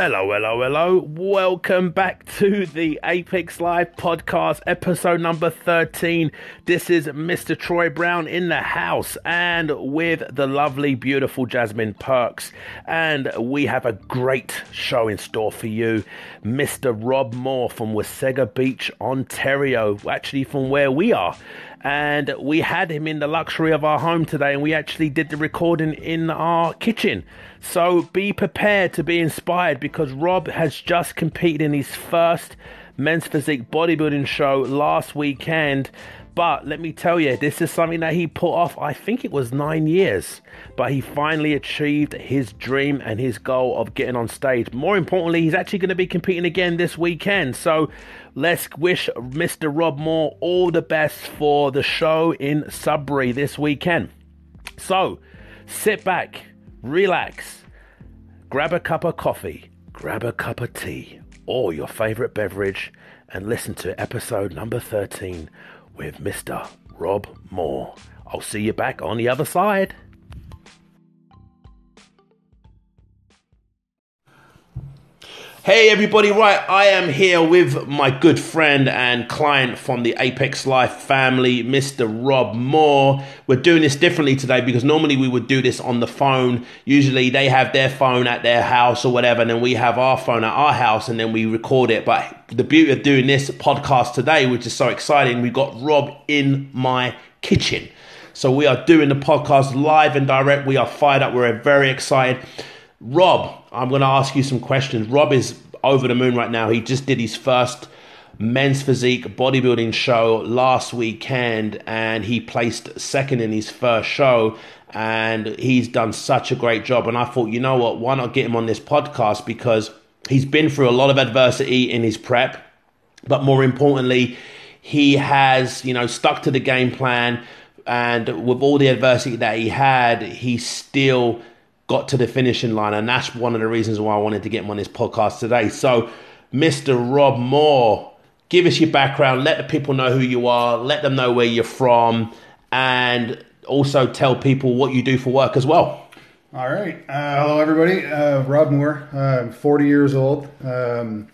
Hello, hello, hello. Welcome back to the Apex Live podcast, episode number 13. This is Mr. Troy Brown in the house and with the lovely, beautiful Jasmine Perks. And we have a great show in store for you. Mr. Rob Moore from Wasaga Beach, Ontario, actually from where we are and we had him in the luxury of our home today and we actually did the recording in our kitchen so be prepared to be inspired because rob has just competed in his first men's physique bodybuilding show last weekend but let me tell you, this is something that he put off, I think it was nine years. But he finally achieved his dream and his goal of getting on stage. More importantly, he's actually going to be competing again this weekend. So let's wish Mr. Rob Moore all the best for the show in Sudbury this weekend. So sit back, relax, grab a cup of coffee, grab a cup of tea, or your favorite beverage, and listen to episode number 13 with Mr. Rob Moore. I'll see you back on the other side. Hey everybody, right, I am here with my good friend and client from the Apex Life family, Mr. Rob Moore. We're doing this differently today because normally we would do this on the phone. Usually they have their phone at their house or whatever, and then we have our phone at our house and then we record it. But the beauty of doing this podcast today, which is so exciting, we got Rob in my kitchen. So we are doing the podcast live and direct. We are fired up. We're very excited. Rob, I'm going to ask you some questions. Rob is over the moon right now. He just did his first men's physique bodybuilding show last weekend and he placed second in his first show and he's done such a great job and I thought you know what why not get him on this podcast because he's been through a lot of adversity in his prep but more importantly he has you know stuck to the game plan and with all the adversity that he had he still got to the finishing line. And that's one of the reasons why I wanted to get him on this podcast today. So, Mr. Rob Moore, give us your background. Let the people know who you are. Let them know where you're from. And also tell people what you do for work as well. All right. Uh, hello, everybody. Uh, Rob Moore. I'm 40 years old. Um,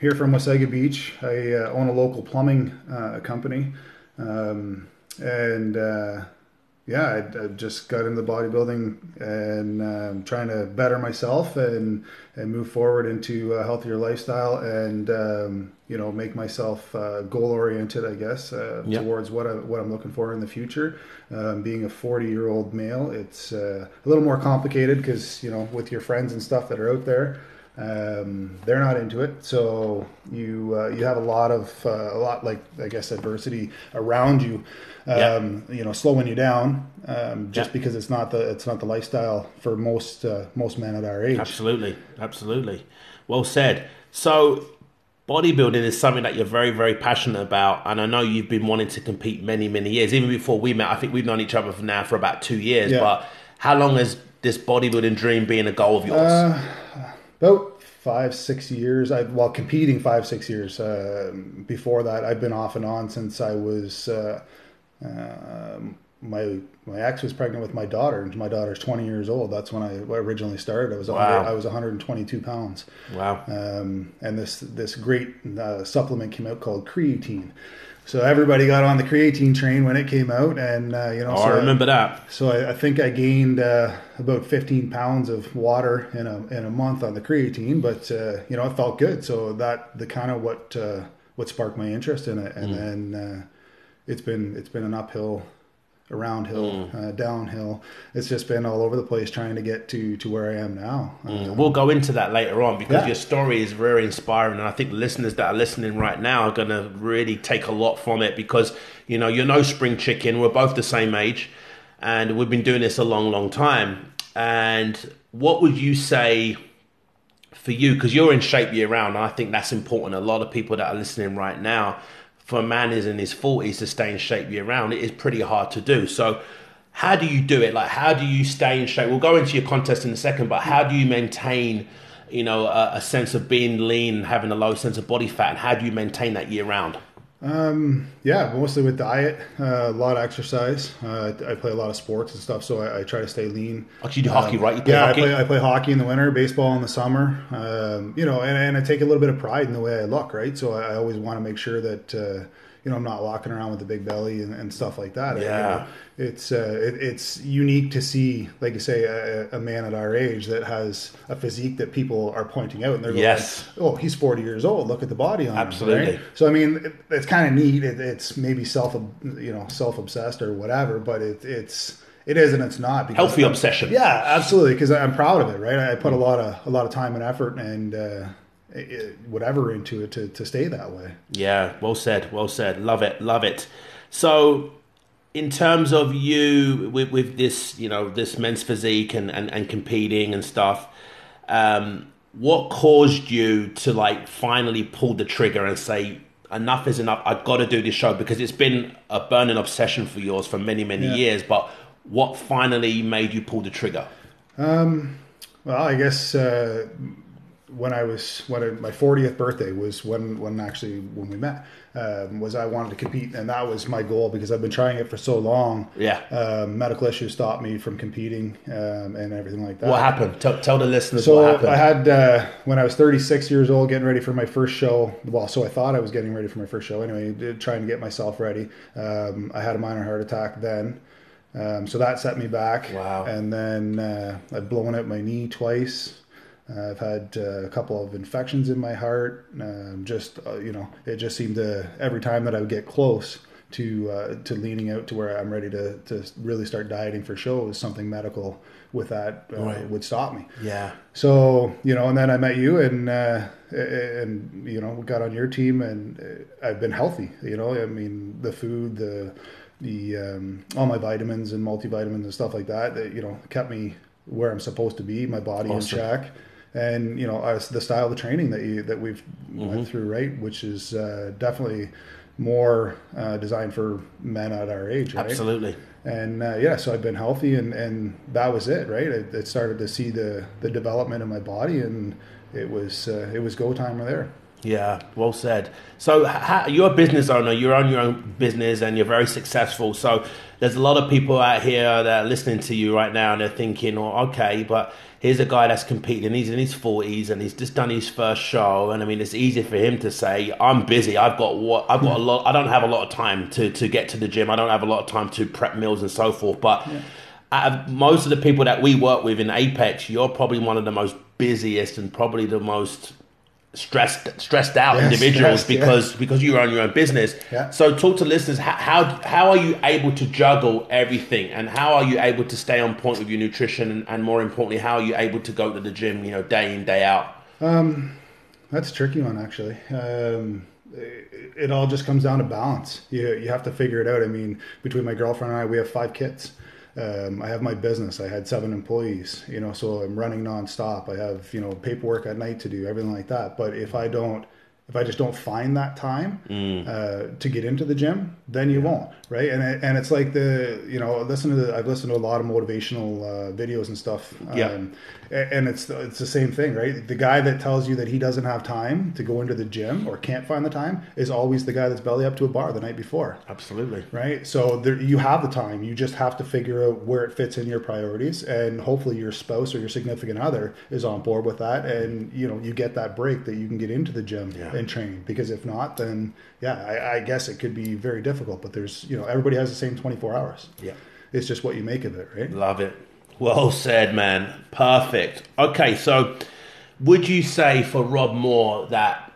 here from Wasaga Beach. I uh, own a local plumbing uh, company. Um, and uh, yeah, I, I, just got into bodybuilding and um, trying to better myself and and move forward into a healthier lifestyle and um, you know make myself uh, goal oriented, I guess, uh, yep. towards what I what I'm looking for in the future. Um, being a 40 year old male, it's uh, a little more complicated because you know with your friends and stuff that are out there um, they're not into it. So you uh, you have a lot of uh, a lot like I guess adversity around you, um, you know, slowing you down um, just because it's not the it's not the lifestyle for most uh, most men at our age. Absolutely, absolutely. Well said. So bodybuilding is something that you're very very passionate about and i know you've been wanting to compete many many years even before we met i think we've known each other for now for about two years yeah. but how long has this bodybuilding dream been a goal of yours uh, about five, six years. I while competing five, six years. Uh, before that, I've been off and on since I was. Uh, uh, my my ex was pregnant with my daughter, and my daughter's 20 years old. That's when I originally started. I was wow. I was 122 pounds. Wow. Um, and this this great uh, supplement came out called creatine. So everybody got on the creatine train when it came out, and uh, you know. Oh, so I remember that. So I, I think I gained uh, about 15 pounds of water in a in a month on the creatine, but uh, you know it felt good. So that the kind of what uh, what sparked my interest in it, and mm. then uh, it's been it's been an uphill around hill, mm. uh, downhill. It's just been all over the place trying to get to to where I am now. Mm. Uh, we'll go into that later on because yeah. your story is very inspiring, and I think listeners that are listening right now are going to really take a lot from it because you know you're no spring chicken. We're both the same age, and we've been doing this a long, long time. And what would you say? For you, because you're in shape year round, I think that's important. A lot of people that are listening right now for a man is in his 40s to stay in shape year round, it is pretty hard to do. So, how do you do it? Like, how do you stay in shape? We'll go into your contest in a second, but how do you maintain, you know, a, a sense of being lean, having a low sense of body fat, and how do you maintain that year round? Um, yeah, mostly with diet, uh, a lot of exercise. Uh, I play a lot of sports and stuff, so I, I try to stay lean. Actually, you do hockey, Um, right? You play yeah, hockey? I play. I play hockey in the winter, baseball in the summer. Um, you know, and, and I take a little bit of pride in the way I look, right? So I, I always want to make sure that uh, you know I'm not walking around with a big belly and, and stuff like that. You Yeah. know, it's uh, it, it's unique to see, like you say, a, a man at our age that has a physique that people are pointing out, and they're going, Yes. "Oh, he's 40 years old. Look at the body on him." Absolutely. right? So I mean, it, it's kind of neat. It, it's maybe self, you know, self obsessed or whatever, but it, it's it is and it's not. Because Healthy obsession. Yeah, absolutely. Because I'm proud of it. Right. I put a lot of a lot of time and effort and uh, whatever into it to to stay that way. Yeah, well said, well said. Love it, love it. So, in terms of you with, with this, you know, this men's physique and, and, and competing and stuff, um, what caused you to like finally pull the trigger and say, enough is enough, I've got to do this show? Because it's been a burning obsession for yours for many, many Yeah. years, but what finally made you pull the trigger? Well, I guess uh, when I was when I, my 40th birthday was when when actually when we met um, was I wanted to compete and that was my goal because I've been trying it for so long. Yeah. Um, medical issues stopped me from competing um, and everything like that. What happened? Tell, tell the listeners So what happened. I had uh, when I was 36 years old, getting ready for my first show. Well, so I thought I was getting ready for my first show. Anyway, trying to get myself ready. Um, I had a minor heart attack then, um, so that set me back. Wow. And then uh, I've blown out my knee twice. Uh, I've had uh, a couple of infections in my heart. Um, just uh, you know, it just seemed to every time that I would get close to uh, to leaning out to where I'm ready to to really start dieting for shows, something medical with that uh, Right. would stop me. yeah. So you know, and then I met you, and uh, and you know, got on your team, and I've been healthy. You know, I mean, the food, the the um, all my vitamins and multivitamins and stuff like that, that you know, kept me where I'm supposed to be, my body Awesome. in check, and you know, uh, the style of training that you that we've Mm-hmm. went through, right, which is uh, definitely more uh, designed for men at our age, right? Absolutely. and uh, yeah, so I've been healthy, and, and that was it, right? I, I started to see the the development in my body, and it was uh, it was go time right there. Yeah, well said. So, how, you're a business owner. You own your own business, and you're very successful. So, there's a lot of people out here that are listening to you right now, and they're thinking, "Oh, okay, but here's a guy that's competing. He's in his 40s, and he's just done his first show. And I mean, it's easy for him to say, "I'm busy. I've got what? I've got a lot. I don't have a lot of time to to get to the gym. I don't have a lot of time to prep meals and so forth." But out of most of the people that we work with in Apex, you're probably one of the most busiest and probably the most stressed stressed out Yeah, individuals stressed, yeah. because because you run your own business. Yeah. So talk to listeners how, how how are you able to juggle everything and how are you able to stay on point with your nutrition and, and more importantly how are you able to go to the gym you know day in day out. Um, that's a tricky one, actually. Um, it, it all just comes down to balance. You you have to figure it out. I mean, between my girlfriend and I, we have five kids. Um, I have my business. I had seven employees. You know, so I'm running nonstop. I have you know paperwork at night to do, everything like that. But if I don't, if I just don't find that time uh, to get into the gym, then you won't, right? And it, and it's like the you know listen to the, I've listened to a lot of motivational uh, videos and stuff. Yeah. Um, a- and it's it's the same thing, right? The guy that tells you that he doesn't have time to go into the gym or can't find the time is always the guy that's belly up to a bar the night before, Absolutely. right? So there, you have the time. You just have to figure out where it fits in your priorities, and hopefully your spouse or your significant other is on board with that, and you know you get that break that you can get into the gym Yeah. and train. Because if not, then yeah, I, I guess it could be very difficult. But there's you know everybody has the same 24 hours. Yeah. It's just what you make of it, right? Love it. Well said, man. Perfect. Okay, so would you say for Rob Moore that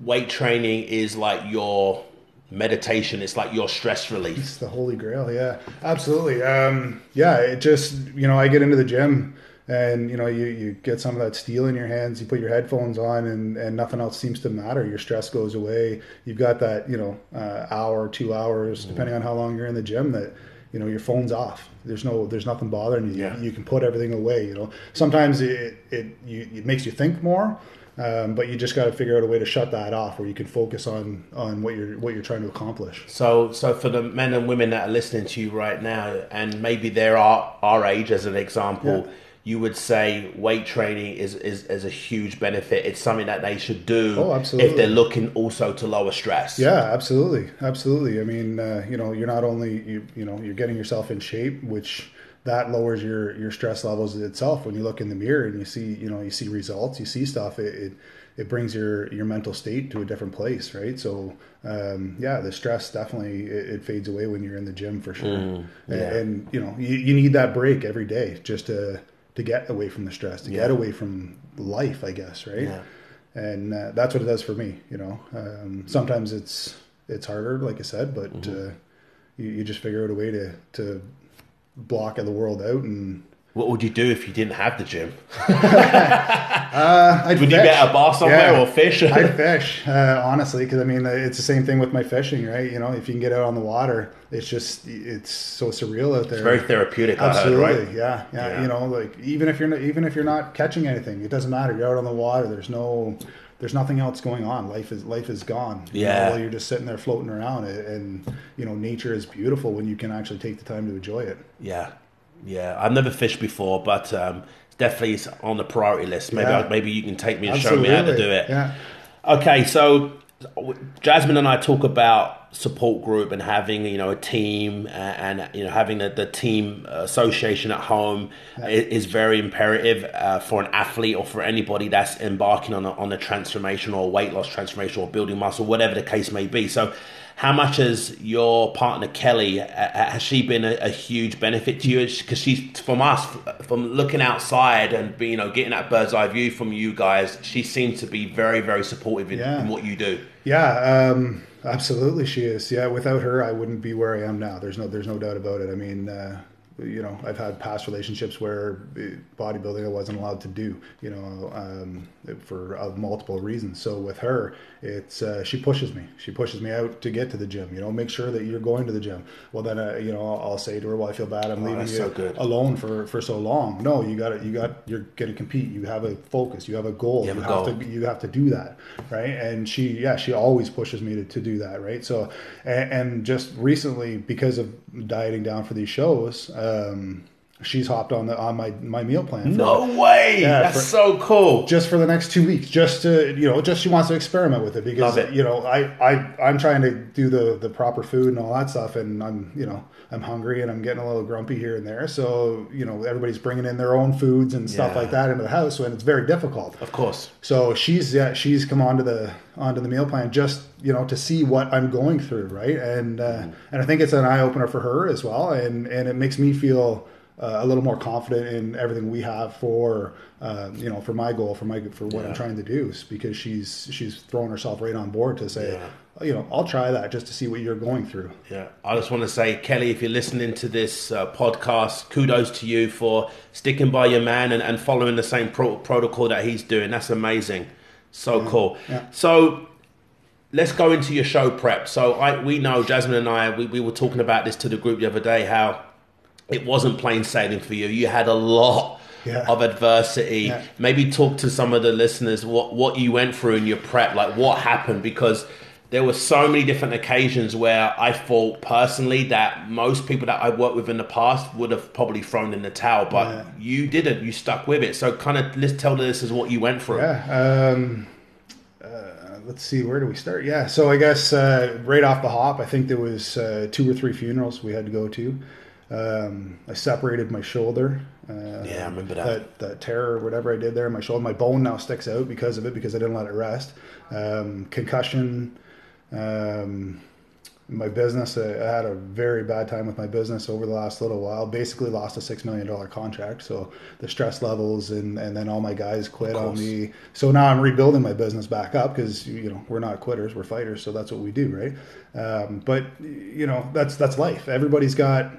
weight training is like your meditation? It's like your stress release. It's the holy grail. Yeah, absolutely. Um, yeah, it just you know I get into the gym and you know you, you get some of that steel in your hands. You put your headphones on and and nothing else seems to matter. Your stress goes away. You've got that you know uh, hour, two hours, depending on how long you're in the gym. That you know your phone's off. There's no there's nothing bothering you. Yeah. You can put everything away. You know sometimes it it you, it makes you think more. Um, but you just got to figure out a way to shut that off, where you can focus on on what you're what you're trying to accomplish. So, so for the men and women that are listening to you right now, and maybe they're our, our age as an example, Yeah. You would say weight training is, is, is a huge benefit. It's something that they should do Oh, absolutely. if they're looking also to lower stress. Yeah, absolutely, absolutely. I mean, uh, you know, you're not only you, you know you're getting yourself in shape, which that lowers your your stress levels itself. When you look in the mirror and you see you know you see results, you see stuff, it it, it brings your your mental state to a different place, right? So um, yeah, the stress definitely it, it fades away when you're in the gym for sure. Mm, yeah. and, and you know you, you need that break every day just to to get away from the stress, to get away from life, I guess, right? Yeah. and uh, that's what it does for me. You know, um, sometimes it's it's harder, like I said, but Mm-hmm. uh, you, you just figure out a way to to block the world out, and What would you do if you didn't have the gym? uh, Would you fish. be at a bar somewhere Yeah. or fish? I'd fish, uh, honestly, because I mean it's the same thing with my fishing, right? You know, if you can get out on the water, it's just it's so surreal out there. It's very therapeutic, I heard, Absolutely, right? yeah, yeah, Yeah. You know, like even if you're not, even if you're not catching anything, it doesn't matter. You're out on the water. There's no, there's nothing else going on. Life is life is gone. you know, Yeah. you're just sitting there floating around, and you know, nature is beautiful when you can actually take the time to enjoy it. Yeah, yeah. I've never fished before, but um, definitely it's on the priority list. Maybe Yeah. Maybe you can take me and show me how to do it. Yeah. Okay, so Jasmine and I talk about support group and having you know a team and, and you know having the, the team association at home i- is very imperative uh, for an athlete or for anybody that's embarking on a, on a transformation or weight loss transformation or building muscle, whatever the case may be. So. How much has your partner Kelly uh, has she been a, a huge benefit to you? Because she's from us, from looking outside and being, you know getting that bird's eye view from you guys. She seems to be very, very supportive in, Yeah. in what you do. Yeah, um, absolutely, she is. Yeah, without her, I wouldn't be where I am now. There's no, there's no doubt about it. I mean, uh, you know, I've had past relationships where uh, bodybuilding I wasn't allowed to do, you know, um, for uh, multiple reasons. So with her, it's uh, she pushes me. She pushes me out to get to the gym. You know, make sure that you're going to the gym. Well, then, uh, you know, I'll, I'll say to her, "Well, I feel bad. I'm leaving Oh, that's you so alone for for so long." No, you got You got. You're going to compete. You have a focus. You have a goal. You have a have goal. to you have to do that right and she yeah she always pushes me to, to do that right so and, and just recently because of dieting down for these shows um she's hopped on the on my my meal plan for- No way! Yeah, That's for- so cool. just for the next two weeks just to you know just she wants to experiment with it because it. you know I, I i'm trying to do the the proper food and all that stuff and i'm you know i'm hungry and i'm getting a little grumpy here and there so you know everybody's bringing in their own foods and stuff Yeah. like that into the house and it's very difficult Of course. so she's yeah she's come onto the onto the meal plan just you know to see what I'm going through right and uh, Mm-hmm. and I think it's an eye opener for her as well and and it makes me feel uh, a little more confident in everything we have for uh, you know for my goal for my for what Yeah. I'm trying to do because she's she's throwing herself right on board to say Yeah. you know I'll try that just to see what you're going through Yeah, I just want to say, Kelly, if you're listening to this uh, podcast, kudos to you for sticking by your man and, and following the same pro- protocol that he's doing. That's amazing. So cool. yeah. So let's go into your show prep. So I, we know, Jasmine and I, we, we were talking about this to the group the other day, how it wasn't plain sailing for you. You had a lot Yeah. of adversity. Yeah. Maybe talk to some of the listeners what, what you went through in your prep, like what happened, because there were so many different occasions where I thought personally that most people that I worked with in the past would have probably thrown in the towel, but Yeah. you didn't. You stuck with it. So kind of let's tell the listeners what you went through. Yeah. Um, uh, let's see, where do we start? Yeah. So I guess uh, right off the hop, I think there was uh, two or three funerals we had to go to. Um, I separated my shoulder. Uh, Yeah, I remember that. that. That tear or whatever I did there in my shoulder. My bone now sticks out because of it because I didn't let it rest. Um, concussion. Um, my business, I I had a very bad time with my business over the last little while. Basically, lost a six million dollar contract. So the stress levels, and and then all my guys quit on me. So now I'm rebuilding my business back up because you know we're not quitters, we're fighters. So that's what we do, right? Um, but you know that's that's life. Everybody's got.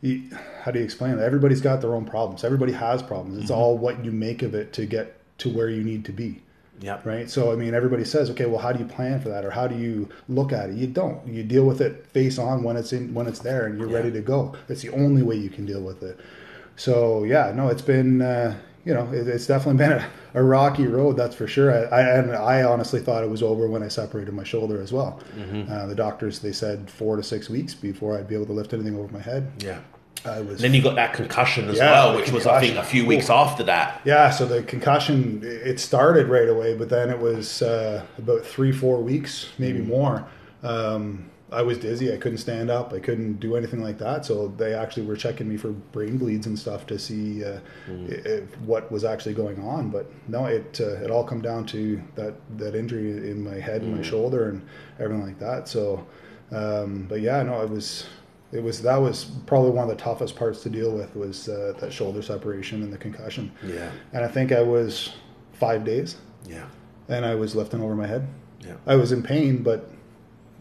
You- How do you explain it? Everybody's got their own problems. Everybody has problems. It's all what you make of it to get to where you need to be Yeah. right? So I mean, everybody says, okay, well, how do you plan for that, or how do you look at it? You don't. You deal with it face on when it's in when it's there, and you're Yeah. ready to go. That's the only way you can deal with it. So yeah, no, it's been uh, you know, it, it's definitely been a, a rocky road, that's for sure. I, I and I honestly thought it was over when I separated my shoulder as well. Mm-hmm. Uh, the doctors they said four to six weeks before I'd be able to lift anything over my head. Yeah. I was Then you got that concussion as Yeah, well, which was I think a few weeks after that. Yeah, so the concussion it started right away, but then it was uh, about three, four weeks, maybe more. Um, I was dizzy. I couldn't stand up. I couldn't do anything like that. So they actually were checking me for brain bleeds and stuff to see uh, if what was actually going on. But no, it uh, it all come down to that that injury in my head and my shoulder and everything like that. So, um, but yeah, no, it was. It was that was probably one of the toughest parts to deal with was uh, that shoulder separation and the concussion Yeah, and I think I was five days, yeah, and I was lifting over my head. yeah. I was in pain, but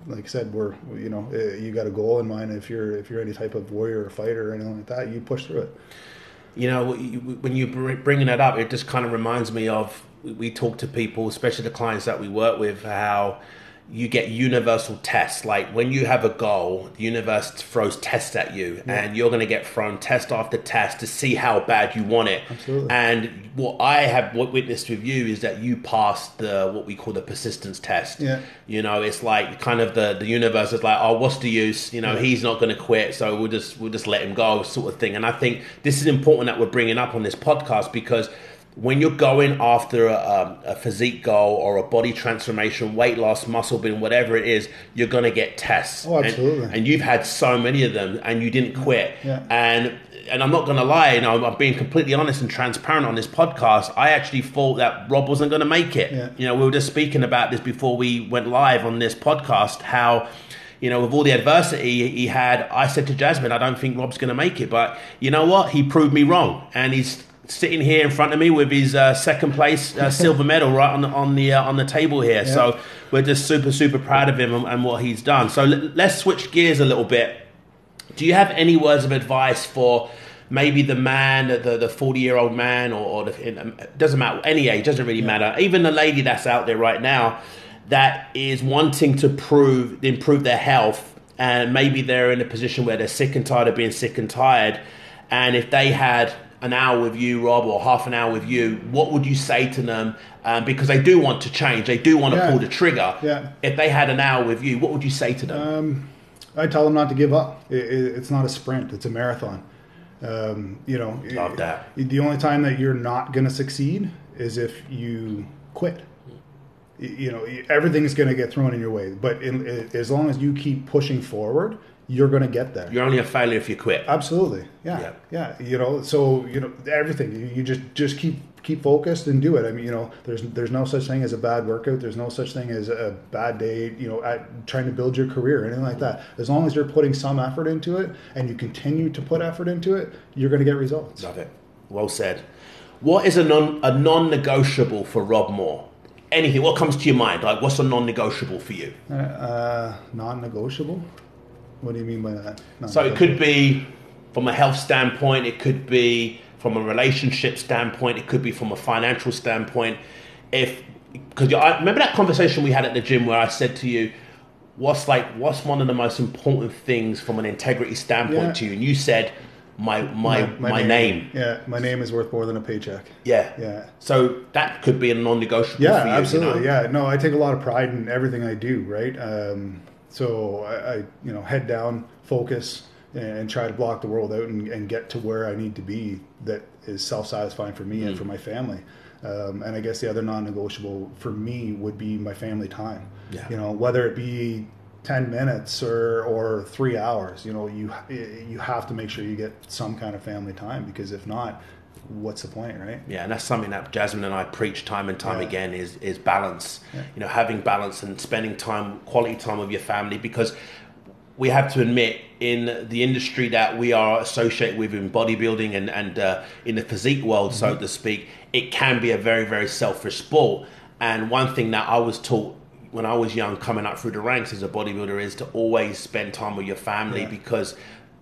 like I said, we're you know eh, you got a goal in mind. If you're if you're any type of warrior or fighter or anything like that, you push through it. You know, when you br- bringing that up, it just kind of reminds me of we talk to people, especially the clients that we work with, how you get universal tests. Like when you have a goal, the universe throws tests at you, and you're going to get thrown test after test to see how bad you want it. Absolutely. And what I have what witnessed with you is that you passed the what we call the persistence test. Yeah. You know, it's like kind of the the universe is like, oh, what's the use? You know, he's not going to quit, so we'll just we'll just let him go, sort of thing. And I think this is important that we're bringing up on this podcast because when you're going after a, um, a physique goal or a body transformation, weight loss, muscle building, whatever it is, you're going to get tests. Oh, And- absolutely. And, you've had so many of them, and you didn't quit. Yeah. And and I'm not going to lie, you know, I'm being completely honest and transparent on this podcast. I actually thought that Rob wasn't going to make it. Yeah. You know, we were just speaking about this before we went live on this podcast. How, you know, with all the adversity he had, I said to Jasmine, I don't think Rob's going to make it. But you know what? He proved me wrong, and he's sitting here in front of me with his uh, second place uh, silver medal right on the on the uh, on the table here. So we're just super super proud of him and, and what he's done. So let, let's switch gears a little bit. Do you have any words of advice for maybe the man, the the forty year old man, or, or the, it doesn't matter any age, doesn't really matter. Even the lady that's out there right now that is wanting to prove improve their health, and maybe they're in a position where they're sick and tired of being sick and tired, and if they had an hour with you, Rob, or half an hour with you, what would you say to them? Um, because they do want to change, they do want to Yeah. pull the trigger. Yeah. If they had an hour with you, what would you say to them? Um, I tell them not to give up. It, it, it's not a sprint; it's a marathon. Um, you know, Love that. The only time that you're not going to succeed is if you quit. You know, everything's going to get thrown in your way, but in, as long as you keep pushing forward, you're going to get there. You're only a failure if you quit. Absolutely, yeah, Yeah. yeah. You know, so you know everything. You, just just keep keep focused and do it. I mean, you know, there's there's no such thing as a bad workout. There's no such thing as a bad day. You know, at trying to build your career, or anything like that. As long as you're putting some effort into it and you continue to put effort into it, you're going to get results. Love it. Well said. What is a non a non negotiable for Rob Moore? Anything? What comes to your mind? Like, what's a non negotiable for you? Uh, uh, non-negotiable. What do you mean by that? So it could be from a health standpoint. It could be from a relationship standpoint. It could be from a financial standpoint. If because I remember that conversation we had at the gym where I said to you, "What's like what's one of the most important things from an integrity standpoint Yeah. to you?" And you said, "My my my, name. Yeah, my name is worth more than a paycheck. Yeah. Yeah. So that could be a non-negotiable. Yeah, for you, absolutely. You know? Yeah, no, I take a lot of pride in everything I do. Right. Um, so I, I, you know, head down, focus, and try to block the world out and, and get to where I need to be. That is self-satisfying for me Mm. and for my family. Um, and I guess the other non-negotiable for me would be my family time. Yeah. You know, whether it be. 10 minutes or, or three hours you know you you have to make sure you get some kind of family time because if not what's the point right Yeah, and that's something that Jasmine and I preach time and time Yeah. again is is balance. You know, having balance and spending time, quality time with your family, because we have to admit in the industry that we are associated with in bodybuilding and and uh, in the physique world, so to speak, it can be a very very selfish sport. And one thing that I was taught when I was young, coming up through the ranks as a bodybuilder, is to always spend time with your family Yeah. because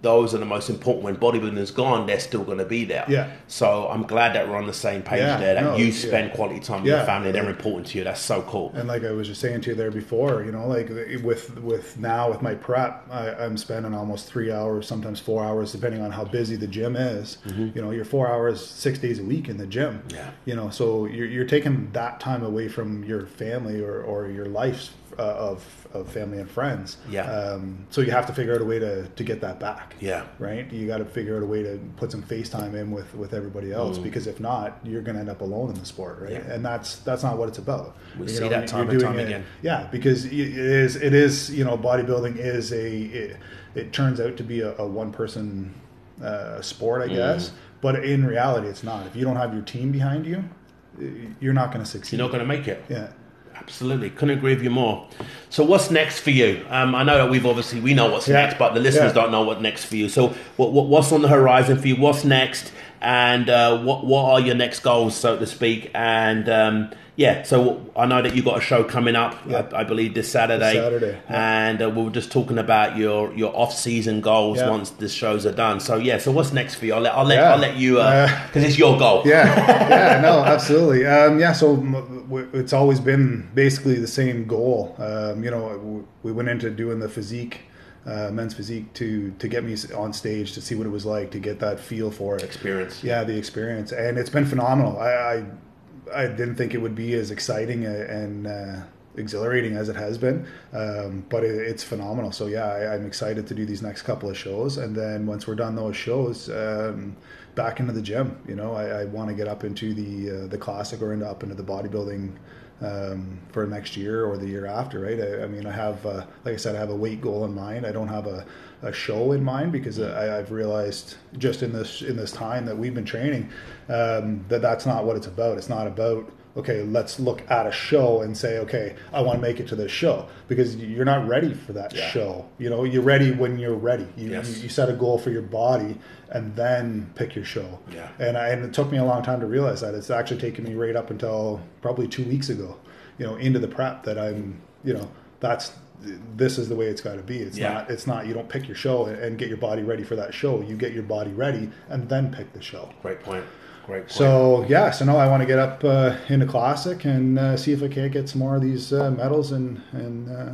those are the most important. When bodybuilding is gone, they're still going to be there. Yeah. So I'm glad that we're on the same page Yeah, there. That no, you yeah. spend quality time with Yeah, your family. They're yeah. important to you. That's so cool. And like I was just saying to you there before, you know, like with with now with my prep, I, I'm spending almost three hours, sometimes four hours, depending on how busy the gym is. Mm-hmm. You know, you're four hours, six days a week in the gym. Yeah. You know, so you're, you're taking that time away from your family or, or your life uh, of of family and friends. Yeah. Um, so you have to figure out a way to to get that back. Yeah. Right. You got to figure out a way to put some FaceTime in with with everybody else because if not, you're going to end up alone in the sport, right? Mm. Yeah. And that's that's not what it's about. We You see know, that time and time it- again. Yeah, because it is it is you know bodybuilding is a it, it turns out to be a, a one person uh, sport, Mm. I guess. But in reality, it's not. If you don't have your team behind you, you're not going to succeed. You're not going to make it. yeah. Absolutely, couldn't agree with you more. So, what's next for you? Um, I know that we've obviously we know what's Yeah. next, but the listeners Yeah. don't know what next for you. So, what, what what's on the horizon for you? What's next? And uh, what what are your next goals, so to speak? And um, yeah, so I know that you got a show coming up, Yeah. I, I believe this Saturday. This Saturday, yeah. and uh, we were just talking about your your off season goals Yeah. once the shows are done. So yeah, so what's next for you? I'll let I'll let. I'll let you Uh, because it's your goal. yeah, yeah, no, absolutely. Um, yeah, so it's always been basically the same goal. Um, you know, we went into doing the physique, uh, men's physique, to to get me on stage to see what it was like to get that feel for it. Experience. Yeah, the experience, and it's been phenomenal. I I, I didn't think it would be as exciting and uh, exhilarating as it has been, um, but it, it's phenomenal. So yeah, I, I'm excited to do these next couple of shows, and then once we're done those shows, um, back into the gym. You know, I, I want to get up into the uh, the classic or into up into the bodybuilding. Um, for next year or the year after, right? I, I mean, I have, uh, like I said, I have a weight goal in mind. I don't have a, a show in mind because I, I've realized just in this in this time that we've been training um, that that's not what it's about. It's not about okay, let's look at a show and say, okay, I want to make it to this show because you're not ready for that Yeah. show. You know, you're ready when you're ready. You, Yes. you, set a goal for your body and then pick your show. Yeah. And, I, and it took me a long time to realize that. It's actually taken me right up until probably two weeks ago, you know, into the prep that I'm, you know, that's this is the way it's got to be. It's Yeah. not. It's not. You don't pick your show and, and get your body ready for that show. You get your body ready and then pick the show. Great point. Great point. So yeah, so no, I want to get up uh, into classic and uh, see if I can't get some more of these uh, medals and and uh,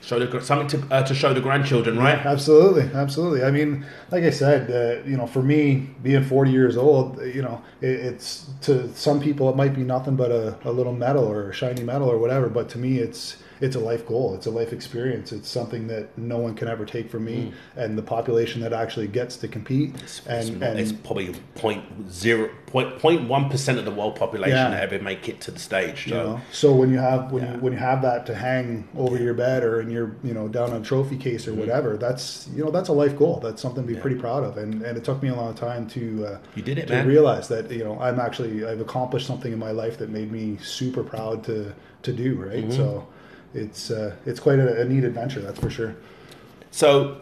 show the something to uh, to show the grandchildren, right? Absolutely, absolutely. I mean, like I said, uh, you know, for me, being 40 years old, you know, it, it's to some people it might be nothing but a, a little medal or a shiny medal or whatever, but to me, it's it's a life goal. It's a life experience. It's something that no one can ever take from me, and the population that actually gets to compete. Mm. It's, and, it's and probably point zero point point one percent of the world population Yeah. that ever make it to the stage. you So know, so when you have when Yeah. you when you have that to hang over your bed or in your you know down on a trophy case or Mm-hmm. whatever, that's you know that's a life goal. That's something to be pretty proud of. And and it took me a long time to uh, You did it, to man. realize that you know I'm actually I've accomplished something in my life that made me super proud to to do. Right, Mm-hmm. so it's uh, it's quite a, a neat adventure, that's for sure. So,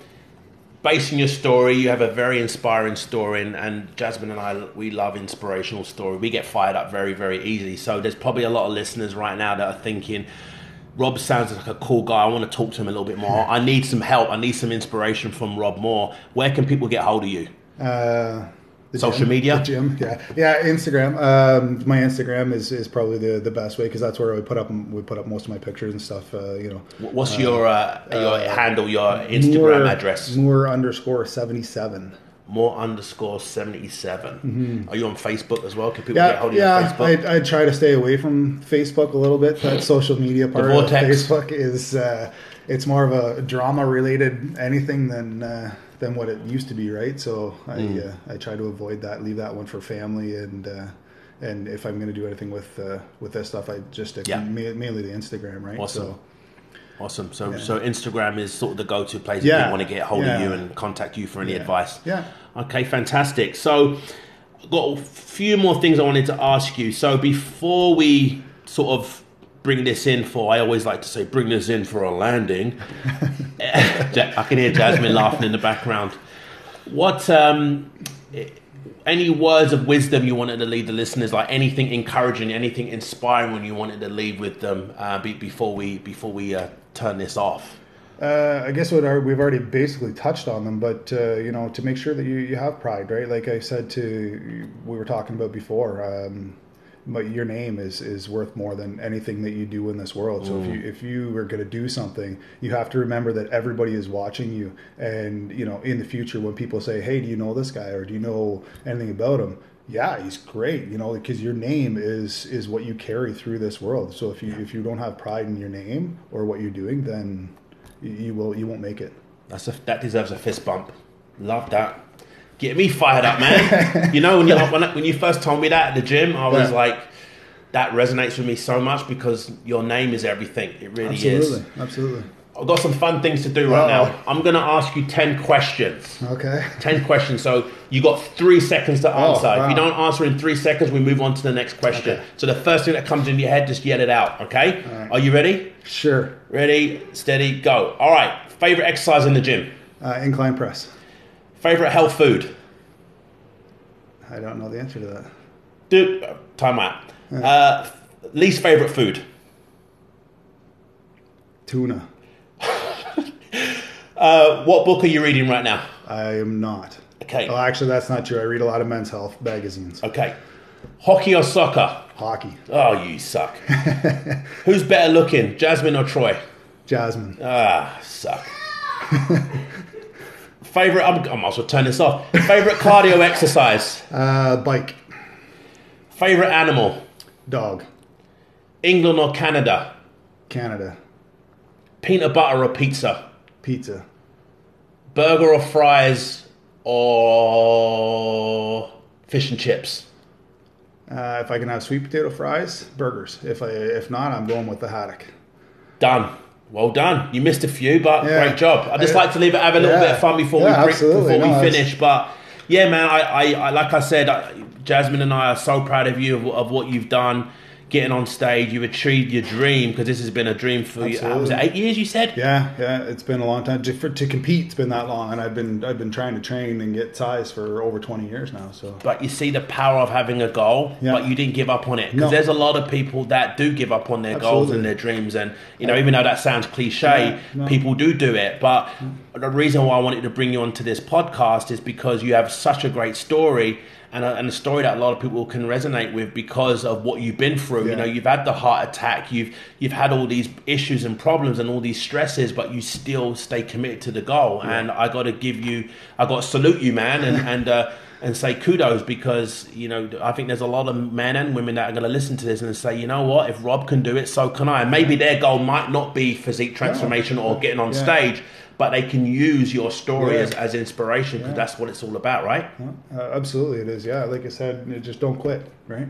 based on your story, you have a very inspiring story, and, and Jasmine and I, we love inspirational story. We get fired up very, very easily. So, there's probably a lot of listeners right now that are thinking, Rob sounds like a cool guy. I want to talk to him a little bit more. I need some help. I need some inspiration from Rob Moore. Where can people get hold of you? Uh, the Social gym, media? the gym, yeah, yeah. Instagram. Um, my Instagram is, is probably the, the best way because that's where we put up we put up most of my pictures and stuff. Uh, you know, What's your uh, your handle, your Instagram Moore- address? Moore underscore seventy seven. More underscore 77. Are you on Facebook as well? Can people get Mm-hmm. Yeah, hold of yeah. you on Facebook? I, I try to stay away from Facebook a little bit. That social media part of. Facebook is uh, it's more of a drama related anything than uh, than what it used to be, right? So I Mm. uh, I try to avoid that. Leave that one for family and. Uh, and if I'm going to do anything with uh, with this stuff, I just stick Yeah. ma- mainly the Instagram, right? Awesome. So Awesome. So, Yeah. so Instagram is sort of the go-to place if Yeah. people want to get hold Yeah. of you and contact you for any advice. Yeah. Okay, fantastic. So, I've got a few more things I wanted to ask you. So, before we sort of bring this in for, I always like to say, bring this in for a landing. I can hear Jasmine laughing in the background. What, um, any words of wisdom you wanted to leave the listeners, like anything encouraging, anything inspiring you wanted to leave with them uh, be, before we before we uh, turn this off? Uh, I guess what are, we've already basically touched on them, but uh, you know, to make sure that you, you have pride, right? Like I said to we were talking about before, um, but your name is is worth more than anything that you do in this world. So if you mm. if you are going to do something, you have to remember that everybody is watching you, and you know, in the future when people say, "Hey, do you know this guy?" or "Do you know anything about him?" yeah, he's great. You know, because your name is is what you carry through this world. So if you if you don't have pride in your name or what you're doing, then you, you will you won't make it. That's a, that deserves a fist bump. Love that. Get me fired up, man. you know, when you when, when you first told me that at the gym, I was Yeah. like, that resonates with me so much because your name is everything. It really is. Absolutely, absolutely. I've got some fun things to do right now. I'm going to ask you 10 questions. Okay. 10 questions. So you got three seconds to Oh, answer. If you don't answer in three seconds, we move on to the next question. Okay. So the first thing that comes in your head, just yell it out. Okay? right. Are you ready? Sure. Ready, steady, go. All right. Favorite exercise in the gym? Uh, incline press. Favorite health food? I don't know the answer to that. Dude, time out. Uh, least favorite food? Tuna. Uh, what book are you reading right now? I am not. Okay. Oh, actually, that's not true. I read a lot of men's health magazines. Okay. Hockey or soccer? Hockey. Oh, you suck. Who's better looking, Jasmine or Troy? Jasmine. Ah, suck. Favorite, I'm, I might as well turn this off. Favorite cardio exercise? Uh, bike. Favorite animal? Dog. England or Canada? Canada. Peanut butter or pizza? Pizza. Burger or fries or fish and chips? Uh, if I can have sweet potato fries, burgers. If I if not, I'm going with the haddock. Done. Well done. You missed a few, but Yeah. great job. I just like to leave it, have a little Yeah. bit of fun before Yeah, we break, before we No, finish. But yeah, man, I, I, I like I said, I, Jasmine and I are so proud of you of, of what you've done, getting on stage. You've achieved your dream because this has been a dream for you. uh, Was it eight years? You said. Yeah, yeah. It's been a long time to, for, to compete. It's been that long, and I've been I've been trying to train and get size for over 20 years now. So But you see the power of having a goal, Yeah. but you didn't give up on it. Because No. there's a lot of people that do give up on their goals and their dreams. And, you know, even though that sounds cliche, Yeah, people do do it. But the reason why I wanted to bring you onto this podcast is because you have such a great story and a, and a story that a lot of people can resonate with because of what you've been through. You know, you've had the heart attack, you've you've had all these issues and problems and all these stresses, but you still stay committed to the goal. And I got to give you, I got to salute you, man, and and. Uh, and say kudos because you know I think there's a lot of men and women that are going to listen to this and say you know what if Rob can do it so can I and maybe their goal might not be physique transformation or getting on Yeah. stage but they can use your story Yeah. as, as inspiration because Yeah. that's what it's all about right uh, absolutely, it is. Yeah, like I said, just don't quit. Right.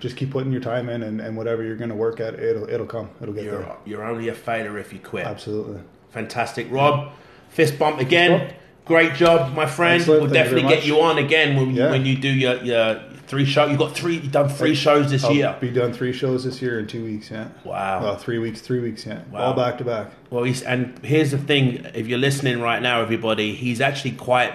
Just keep putting your time in, and, and whatever you're going to work at, it'll it'll come. It'll get you're there. you're only a failure if you quit Absolutely. fantastic Rob fist bump again bump. great job my friend Excellent. we'll Thank definitely get you on again when, Yeah. when you do your, your three show you got three you've done three shows this I'll year be done three shows this year in two weeks. Yeah. wow Well, three weeks, three weeks. Yeah. Wow. All back to back. Well, he's, and here's the thing: if you're listening right now, everybody, he's actually quite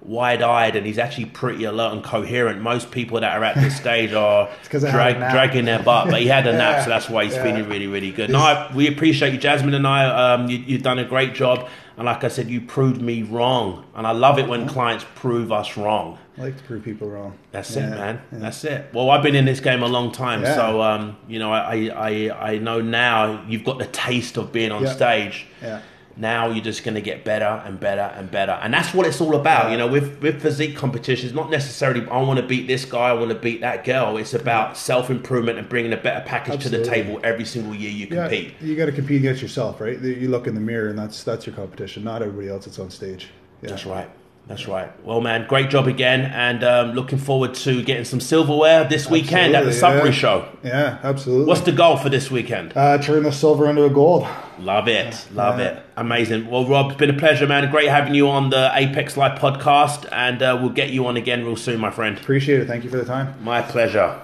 wide-eyed, and he's actually pretty alert and coherent. Most people that are at this stage are drag, dragging their butt, but he had a nap, so that's why he's yeah. feeling really, really good. No, I, we appreciate you, Jasmine and I. Um, you, you've done a great job, and like I said, you proved me wrong, and I love it when clients prove us wrong. I like to prove people wrong. That's Yeah, it, man. yeah. That's it. Well, I've been in this game a long time, Yeah. so um, you know, I, I I know now you've got the taste of being on stage. Yeah. Now you're just going to get better and better and better, and that's what it's all about. You know, with with physique competitions, not necessarily I want to beat this guy, I want to beat that girl. It's about self improvement and bringing a better package to the table every single year you Yeah, compete. you got to compete against yourself, right? You look in the mirror, and that's that's your competition, not everybody else that's on stage. Yeah. That's right. That's right. Well, man, great job again, and um, looking forward to getting some silverware this weekend at the Absolutely, Sudbury yeah. show. Yeah, absolutely. What's the goal for this weekend? uh, turn the silver into a gold? Love it. Love Yeah. it. Amazing. Well, Rob, it's been a pleasure, man. Great having you on the Apex Live podcast, and uh, we'll get you on again real soon, my friend. Appreciate it. Thank you for the time. My pleasure.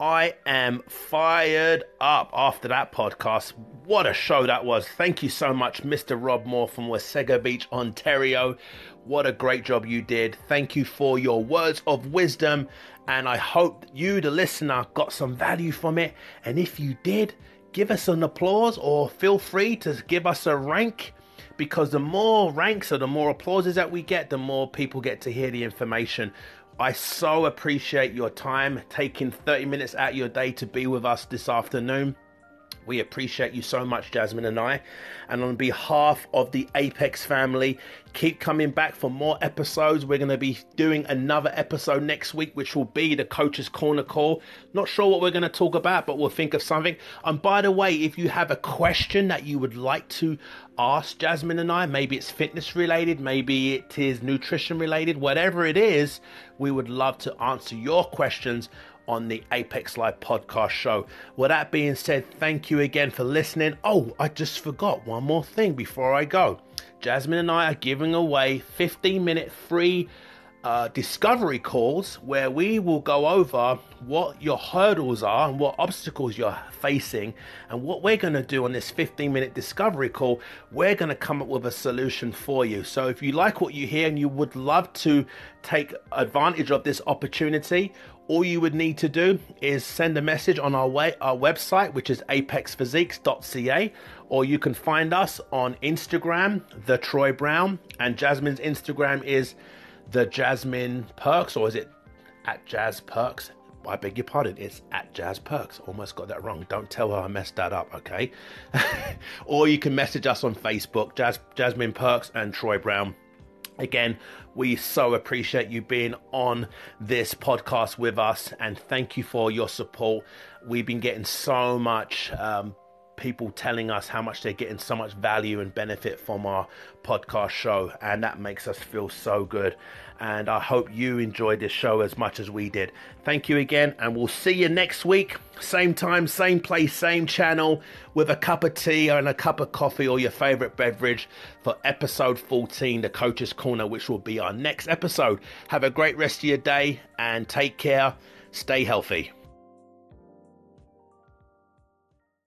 I am fired up after that podcast. What a show that was. Thank you so much, Mr. Rob Moore from Wasaga Beach, Ontario. What a great job you did. Thank you for your words of wisdom. And I hope you, the listener, got some value from it. And if you did, give us an applause or feel free to give us a rank because the more ranks or the more applauses that we get, the more people get to hear the information. I so appreciate your time taking 30 minutes out of your day to be with us this afternoon. We appreciate you so much, Jasmine and I. And on behalf of the Apex family, keep coming back for more episodes. We're going to be doing another episode next week, which will be the Coach's Corner call. Not sure what we're going to talk about, but we'll think of something. And by the way, if you have a question that you would like to ask Jasmine and I, maybe it's fitness related, maybe it is nutrition related, whatever it is, we would love to answer your questions on the Apex Life podcast show. With that being said, thank you again for listening. Oh, I just forgot one more thing before I go. Jasmine and I are giving away 15 minute free uh, discovery calls where we will go over what your hurdles are and what obstacles you're facing. And what we're going to do on this 15 minute discovery call, we're going to come up with a solution for you. So if you like what you hear and you would love to take advantage of this opportunity, all you would need to do is send a message on our way our website which is apexphysiques.ca or you can find us on Instagram the Troy Brown and Jasmine's Instagram is the Jasmine Perks, or is it at Jazz Perks? I beg your pardon, it's at Jazz Perks. Almost got that wrong. Don't tell her I messed that up, okay? or you can message us on Facebook, Jazz, Jasmine Perks and Troy Brown. Again, we so appreciate you being on this podcast with us and thank you for your support. We've been getting so much um, people telling us how much they're getting so much value and benefit from our podcast show, and that makes us feel so good. And I hope you enjoyed this show as much as we did. Thank you again, and we'll see you next week, same time, same place, same channel, with a cup of tea and a cup of coffee or your favorite beverage for episode 14, the Coach's Corner, which will be our next episode. Have a great rest of your day and take care. Stay healthy.